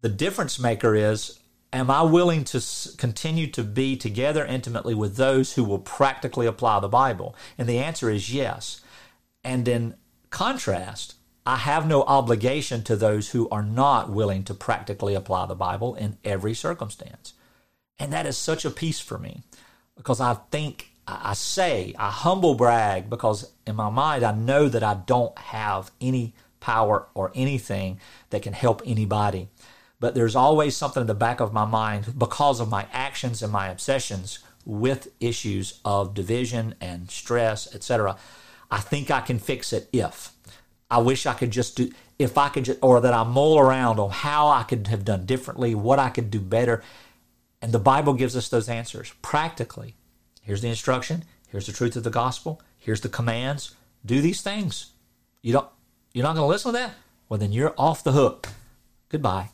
The difference maker is Am I willing to continue to be together intimately with those who will practically apply the Bible? And the answer is yes. And in contrast, I have no obligation to those who are not willing to practically apply the Bible in every circumstance. And that is such a peace for me because I think I say, I humble brag because in my mind I know that I don't have any power or anything that can help anybody. But there's always something in the back of my mind because of my actions and my obsessions with issues of division and stress, etc. I think I can fix it if. I wish I could just do, if I could just, or that I mull around on how I could have done differently, what I could do better. And the Bible gives us those answers practically Here's the instruction. Here's the truth of the gospel. Here's the commands. Do these things. You don't. You're not going to listen to that. Well, then you're off the hook. Goodbye.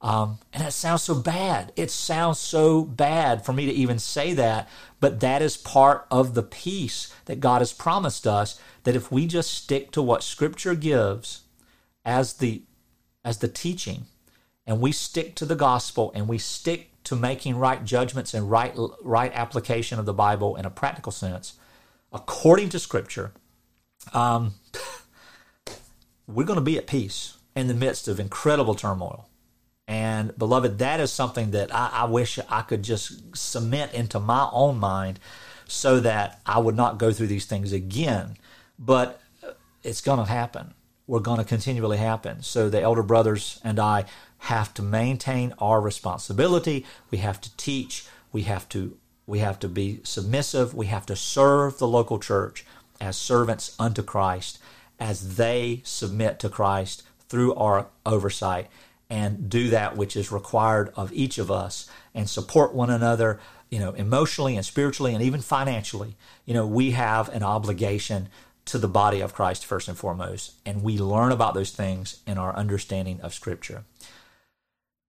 Um, and it sounds so bad. It sounds so bad for me to even say that, but that is part of the peace that God has promised us. That if we just stick to what Scripture gives as the as the teaching, and we stick to the gospel, and we stick to making right judgments and right right application of the Bible in a practical sense, according to Scripture, um, we're going to be at peace in the midst of incredible turmoil. And beloved, that is something that I, I wish I could just cement into my own mind so that I would not go through these things again. But it's going to happen. We're going to continually happen. So the elder brothers and I have to maintain our responsibility. We have to teach. We have to we have to be submissive. We have to serve the local church as servants unto Christ. as they submit to Christ through our oversight and do that which is required of each of us and support one another you know emotionally and spiritually and even financially. You know we have an obligation to the body of Christ first and foremost and we learn about those things in our understanding of scripture.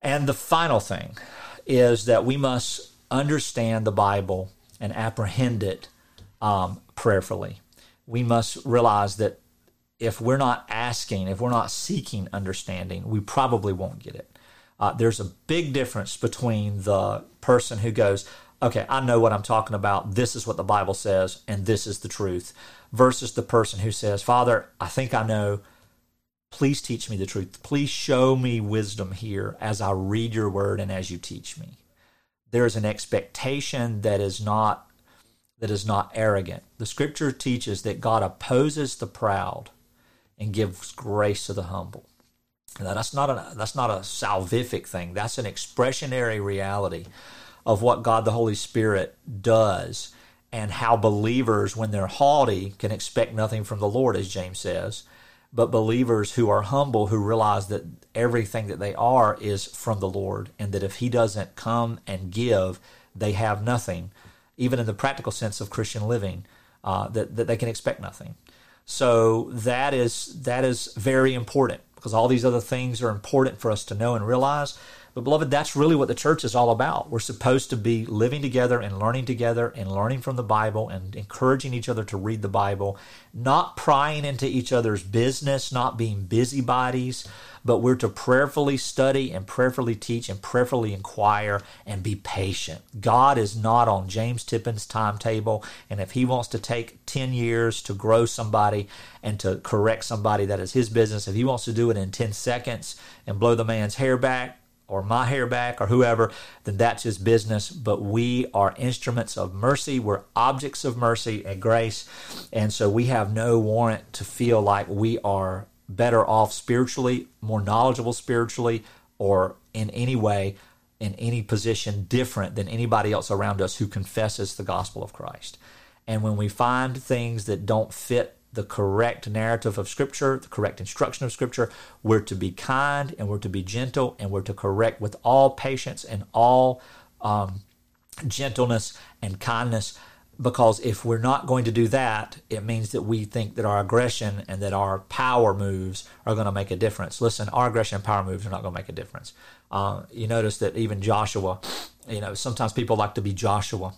And the final thing is that we must understand the bible and apprehend it um, prayerfully. We must realize that if we're not asking, if we're not seeking understanding, we probably won't get it. Uh, there's a big difference between the person who goes, okay, I know what I'm talking about. This is what the Bible says, and this is the truth, versus the person who says, Father, I think I know. Please teach me the truth. Please show me wisdom here as I read your word and as you teach me. There is an expectation that is not that is not arrogant. The scripture teaches that God opposes the proud and gives grace to the humble. Now, that's not a that's not a salvific thing. That's an expressionary reality of what God the Holy Spirit does and how believers, when they're haughty, can expect nothing from the Lord, as James says. But believers who are humble, who realize that everything that they are is from the Lord, and that if He doesn't come and give, they have nothing, even in the practical sense of Christian living, uh, that, that they can expect nothing. So that is that is very important because all these other things are important for us to know and realize. But beloved, that's really what the church is all about. We're supposed to be living together and learning together and learning from the Bible and encouraging each other to read the Bible, not prying into each other's business, not being busybodies, but we're to prayerfully study and prayerfully teach and prayerfully inquire and be patient. God is not on James Tippin's timetable, and if he wants to take 10 years to grow somebody and to correct somebody, that is his business. If he wants to do it in 10 seconds and blow the man's hair back, or my hair back or whoever, then that's his business. But we are instruments of mercy. We're objects of mercy and grace. And so we have no warrant to feel like we are better off spiritually, more knowledgeable spiritually, or in any way, in any position different than anybody else around us who confesses the gospel of Christ. And when we find things that don't fit the correct narrative of Scripture, the correct instruction of Scripture, we're to be kind and we're to be gentle and we're to correct with all patience and all um, gentleness and kindness because if we're not going to do that, it means that we think that our aggression and that our power moves are going to make a difference. Listen, our aggression and power moves are not going to make a difference. Uh, you notice that even Joshua, you know, sometimes people like to be Joshua.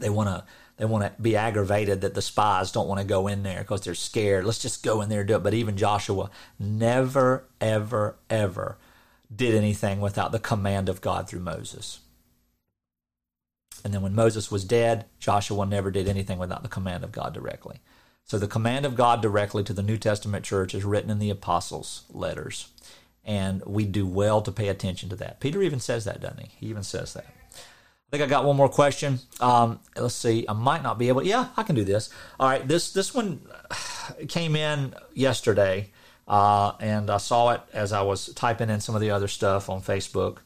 They want to they want to be aggravated that the spies don't want to go in there because they're scared. Let's just go in there and do it. But even Joshua never, ever, ever did anything without the command of God through Moses. And then when Moses was dead, Joshua never did anything without the command of God directly. So the command of God directly to the New Testament church is written in the apostles' letters. And we do well to pay attention to that. Peter even says that, doesn't he? He even says that. I think I got one more question. Um, let's see. I might not be able. Yeah, I can do this. All right. This this one came in yesterday, uh, and I saw it as I was typing in some of the other stuff on Facebook.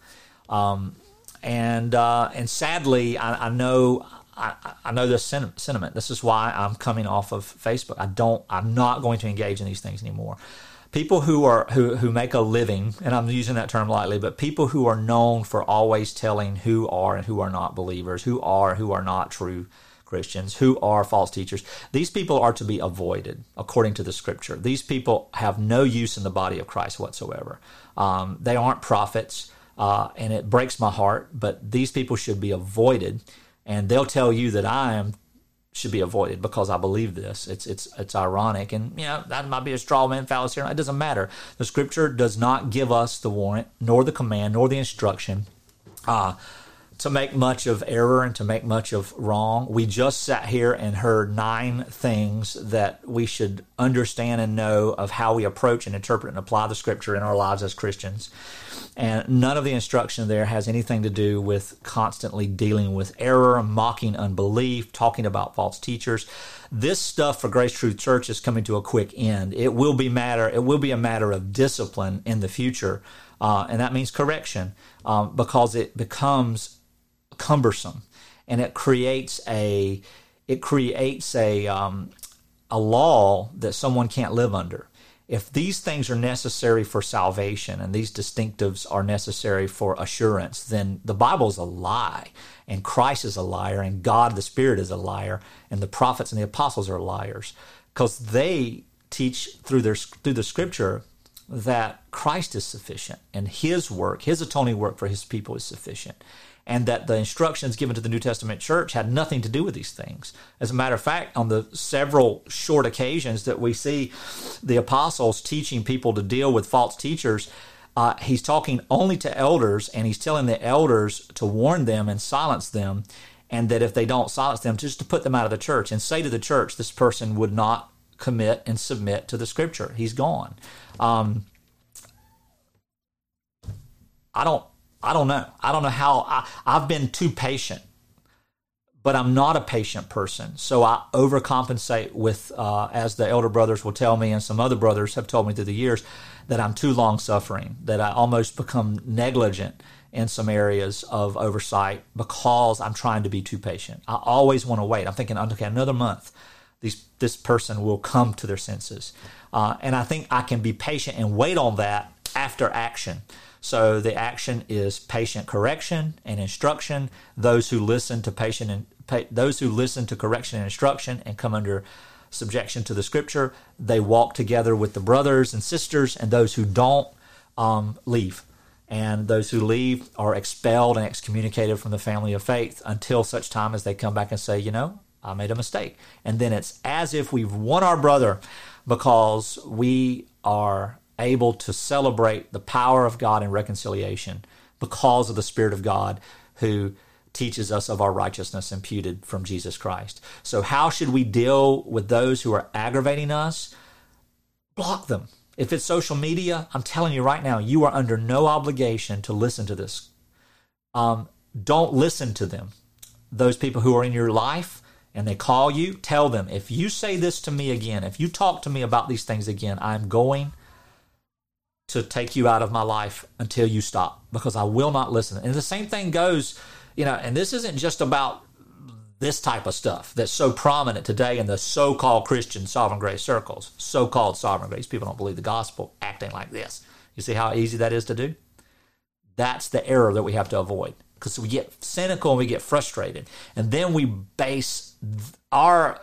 Um, and uh, and sadly, I, I know I, I, know this sentiment. This is why I'm coming off of Facebook. I don't. I'm not going to engage in these things anymore. People who are who who make a living, and I'm using that term lightly, but people who are known for always telling who are and who are not believers, who are who are not true Christians, who are false teachers. These people are to be avoided according to the Scripture. These people have no use in the body of Christ whatsoever. Um, they aren't prophets uh, and it breaks my heart. But these people should be avoided, and they'll tell you that I am should be avoided because I believe this. It's it's it's ironic, and you know that might be a straw man fallacy. It doesn't matter. The Scripture does not give us the warrant, nor the command, nor the instruction. Uh, to make much of error and to make much of wrong. We just sat here and heard nine things that we should understand and know of how we approach and interpret and apply the scripture in our lives as Christians. And none of the instruction there has anything to do with constantly dealing with error, mocking unbelief, talking about false teachers. This stuff for Grace Truth Church is coming to a quick end. It will be matter. It will be a matter of discipline in the future, uh, and that means correction um, because it becomes cumbersome and it creates a it creates a um, a law that someone can't live under. If these things are necessary for salvation and these distinctives are necessary for assurance, then the Bible is a lie, and Christ is a liar, and God the Spirit is a liar, and the prophets and the apostles are liars because they teach through their through the Scripture that Christ is sufficient and His work, His atoning work for His people is sufficient and that the instructions given to the New Testament church had nothing to do with these things. As a matter of fact, on the several short occasions that we see the apostles teaching people to deal with false teachers, uh, he's talking only to elders and he's telling the elders to warn them and silence them, and that if they don't silence them, just to put them out of the church and say to the church, this person would not commit and submit to the scripture. He's gone. Um, I don't I don't know. I don't know how I, I've been too patient, but I'm not a patient person. So I overcompensate with, uh, as the elder brothers will tell me, and some other brothers have told me through the years, that I'm too long suffering, that I almost become negligent in some areas of oversight because I'm trying to be too patient. I always want to wait. I'm thinking, okay, another month, these, this person will come to their senses. Uh, and I think I can be patient and wait on that after action. So the action is patient correction and instruction. Those who listen to patient and those who listen to correction and instruction and come under subjection to the scripture, they walk together with the brothers and sisters, and those who don't um, leave. And those who leave are expelled and excommunicated from the family of faith until such time as they come back and say, you know, I made a mistake. And then it's as if we've won our brother because we are able to celebrate the power of God in reconciliation because of the Spirit of God who teaches us of our righteousness imputed from Jesus Christ. So, how should we deal with those who are aggravating us? Block them. If it's social media, I'm telling you right now, you are under no obligation to listen to this. Um, don't listen to them. Those people who are in your life and they call you, tell them, if you say this to me again, if you talk to me about these things again, I'm going to take you out of my life until you stop because I will not listen. And the same thing goes, you know, and this isn't just about this type of stuff that's so prominent today in the so called Christian sovereign grace circles, so called sovereign grace. People don't believe the gospel acting like this. You see how easy that is to do? That's the error that we have to avoid because we get cynical and we get frustrated. And then we base our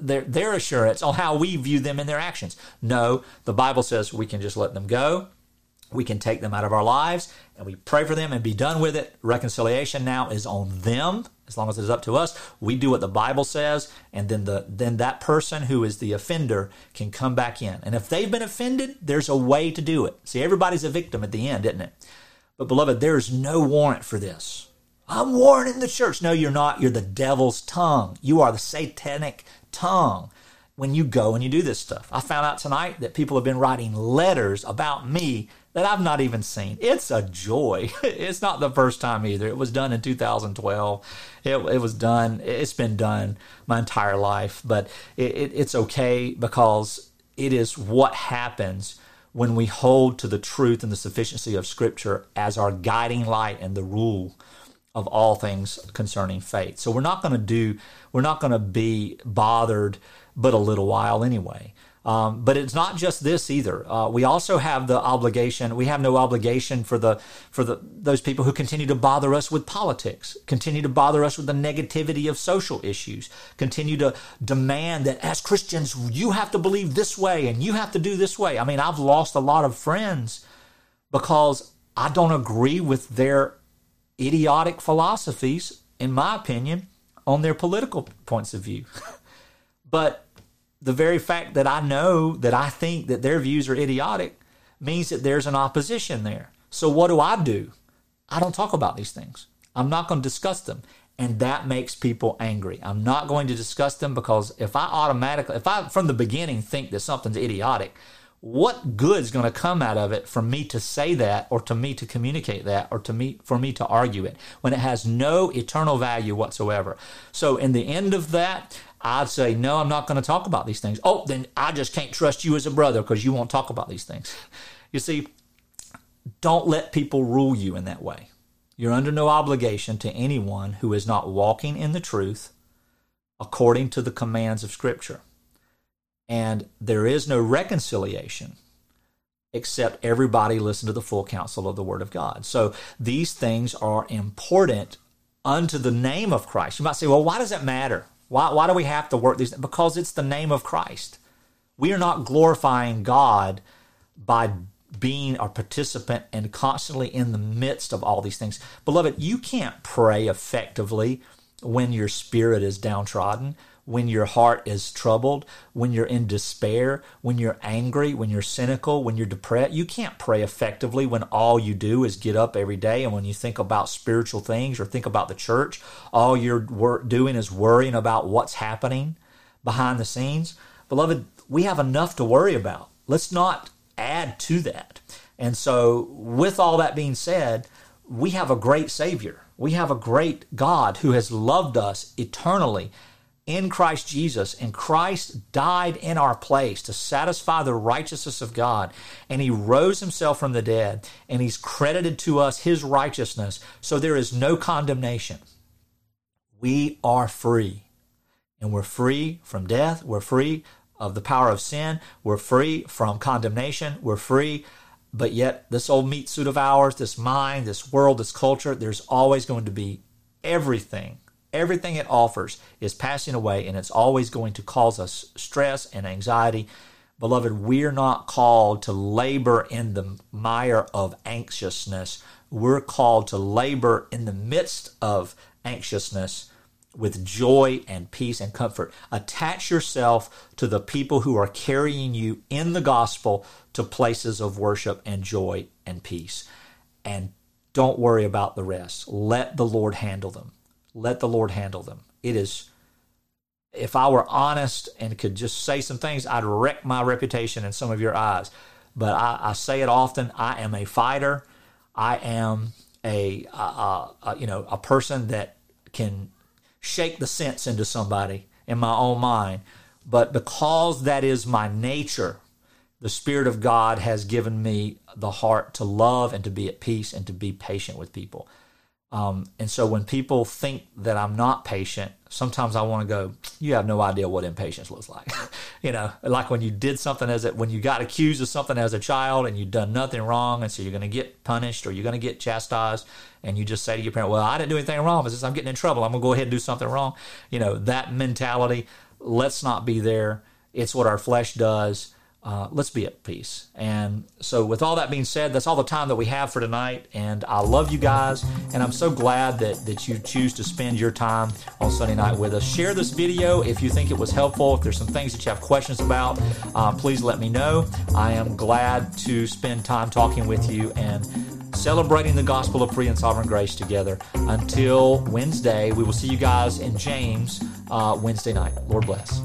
their, their assurance on how we view them in their actions. No, the Bible says we can just let them go. We can take them out of our lives and we pray for them and be done with it. Reconciliation now is on them as long as it is up to us. We do what the Bible says, and then the then that person who is the offender can come back in. And if they've been offended, there's a way to do it. See, everybody's a victim at the end, isn't it? But beloved, there's no warrant for this. I'm warning the church. No, you're not. You're the devil's tongue. You are the satanic tongue when you go and you do this stuff. I found out tonight that people have been writing letters about me that I've not even seen. It's a joy. It's not the first time either. It was done in 2012. It, it was done, it's been done my entire life, but it, it, it's okay because it is what happens when we hold to the truth and the sufficiency of Scripture as our guiding light and the rule of all things concerning faith. So we're not going to do, we're not going to be bothered but a little while anyway. Um, but it's not just this either. Uh, we also have the obligation. We have no obligation for the for the those people who continue to bother us with politics, continue to bother us with the negativity of social issues, continue to demand that as Christians you have to believe this way and you have to do this way. I mean, I've lost a lot of friends because I don't agree with their idiotic philosophies, in my opinion, on their political points of view. but the very fact that I know that I think that their views are idiotic means that there's an opposition there. So what do I do? I don't talk about these things. I'm not going to discuss them. And that makes people angry. I'm not going to discuss them because if I automatically, if I from the beginning think that something's idiotic, what good is going to come out of it for me to say that or to me to communicate that or to me for me to argue it when it has no eternal value whatsoever. So in the end of that i'd say no i'm not going to talk about these things. Oh then i just can't trust you as a brother because you won't talk about these things. You see don't let people rule you in that way. You're under no obligation to anyone who is not walking in the truth according to the commands of scripture and there is no reconciliation except everybody listen to the full counsel of the Word of God. So these things are important unto the name of Christ. You might say, well, why does it matter? Why, why do we have to work these? Because it's the name of Christ. We are not glorifying God by being a participant and constantly in the midst of all these things. Beloved, you can't pray effectively when your spirit is downtrodden when your heart is troubled, when you're in despair, when you're angry, when you're cynical, when you're depressed. You can't pray effectively when all you do is get up every day and when you think about spiritual things or think about the church, all you're doing is worrying about what's happening behind the scenes. Beloved, we have enough to worry about. Let's not add to that. And so, with all that being said, we have a great Savior. We have a great God who has loved us eternally in Christ Jesus, and Christ died in our place to satisfy the righteousness of God, and he rose himself from the dead, and he's credited to us his righteousness, so there is no condemnation. We are free, and we're free from death, we're free of the power of sin, we're free from condemnation, we're free. But yet, this old meat suit of ours, this mind, this world, this culture, there's always going to be everything Everything it offers is passing away and it's always going to cause us stress and anxiety. Beloved, we're not called to labor in the mire of anxiousness. We're called to labor in the midst of anxiousness with joy and peace and comfort. Attach yourself to the people who are carrying you in the gospel to places of worship and joy and peace. And don't worry about the rest. Let the Lord handle them let the Lord handle them. It is, if I were honest and could just say some things, I'd wreck my reputation in some of your eyes. But I, I say it often I am a fighter. I am a, a, a, you know a person that can shake the sense into somebody in my own mind. But because that is my nature, the Spirit of God has given me the heart to love and to be at peace and to be patient with people. Um, and so when people think that I'm not patient, sometimes I want to go, you have no idea what impatience looks like. you know, like when you did something as a, when you got accused of something as a child and you've done nothing wrong. And so you're going to get punished or you're going to get chastised. And you just say to your parent, well, I didn't do anything wrong. Since I'm getting in trouble, I'm going to go ahead and do something wrong. You know, that mentality, let's not be there. It's what our flesh does uh, let's be at peace. And so, with all that being said, that's all the time that we have for tonight. And I love you guys, and I'm so glad that, that you choose to spend your time on Sunday night with us. Share this video if you think it was helpful. If there's some things that you have questions about, uh, please let me know. I am glad to spend time talking with you and celebrating the gospel of free and sovereign grace together. Until Wednesday, we will see you guys in James uh, Wednesday night. Lord bless.